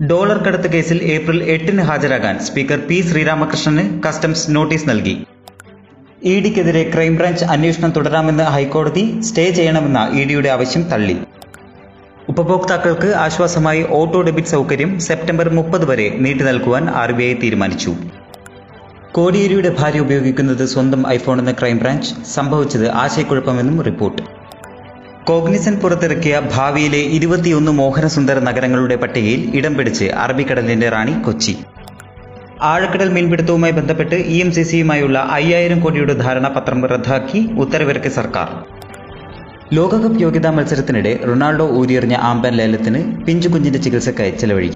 Dollar കടത്ത് കേസിൽ April എട്ടിന് ഹാജരാകാൻ സ്പീക്കർ പി ശ്രീരാമകൃഷ്ണന് കസ്റ്റംസ് നോട്ടീസ് നൽകി. ഇ ഡിക്കെതിരെ ക്രൈംബ്രാഞ്ച് അന്വേഷണം തുടരാമെന്ന് ഹൈക്കോടതി സ്റ്റേ ചെയ്യണമെന്ന ഇ ഡിയുടെ ആവശ്യം തള്ളി. ഉപഭോക്താക്കൾക്ക് ആശ്വാസമായി ഓട്ടോ ഡെബിറ്റ് സൗകര്യം സെപ്റ്റംബർ മുപ്പത് വരെ നീട്ടി നൽകുവാൻ ആർ ബി ഐ തീരുമാനിച്ചു. കോടിയേരിയുടെ ഭാര്യ ഉപയോഗിക്കുന്നത് സ്വന്തം ഐഫോണെന്ന് ക്രൈംബ്രാഞ്ച് സംഭവിച്ചത് ആശയക്കുഴപ്പമെന്നും റിപ്പോർട്ട്. കോഗ്നിസൻ പുറത്തിറക്കിയ ഭാവിയിലെ ഇരുപത്തിയൊന്ന് മോഹനസുന്ദര നഗരങ്ങളുടെ പട്ടികയിൽ ഇടം പിടിച്ച് അറബിക്കടലിന്റെ റാണി കൊച്ചി. ആഴക്കടൽ മീൻപിടുത്തവുമായി ബന്ധപ്പെട്ട് ഇ എം സി സിയുമായുള്ള അയ്യായിരം കോടിയുടെ ധാരണാപത്രം റദ്ദാക്കി ഉത്തരവിറക്കി സർക്കാർ. ലോകകപ്പ് യോഗ്യതാ മത്സരത്തിനിടെ റൊണാൾഡോ ഊരിയെറിഞ്ഞ ആംബൻ ലേലത്തിന് പിഞ്ചു കുഞ്ഞിന്റെ ചികിത്സയ്ക്കായി ചെലവഴി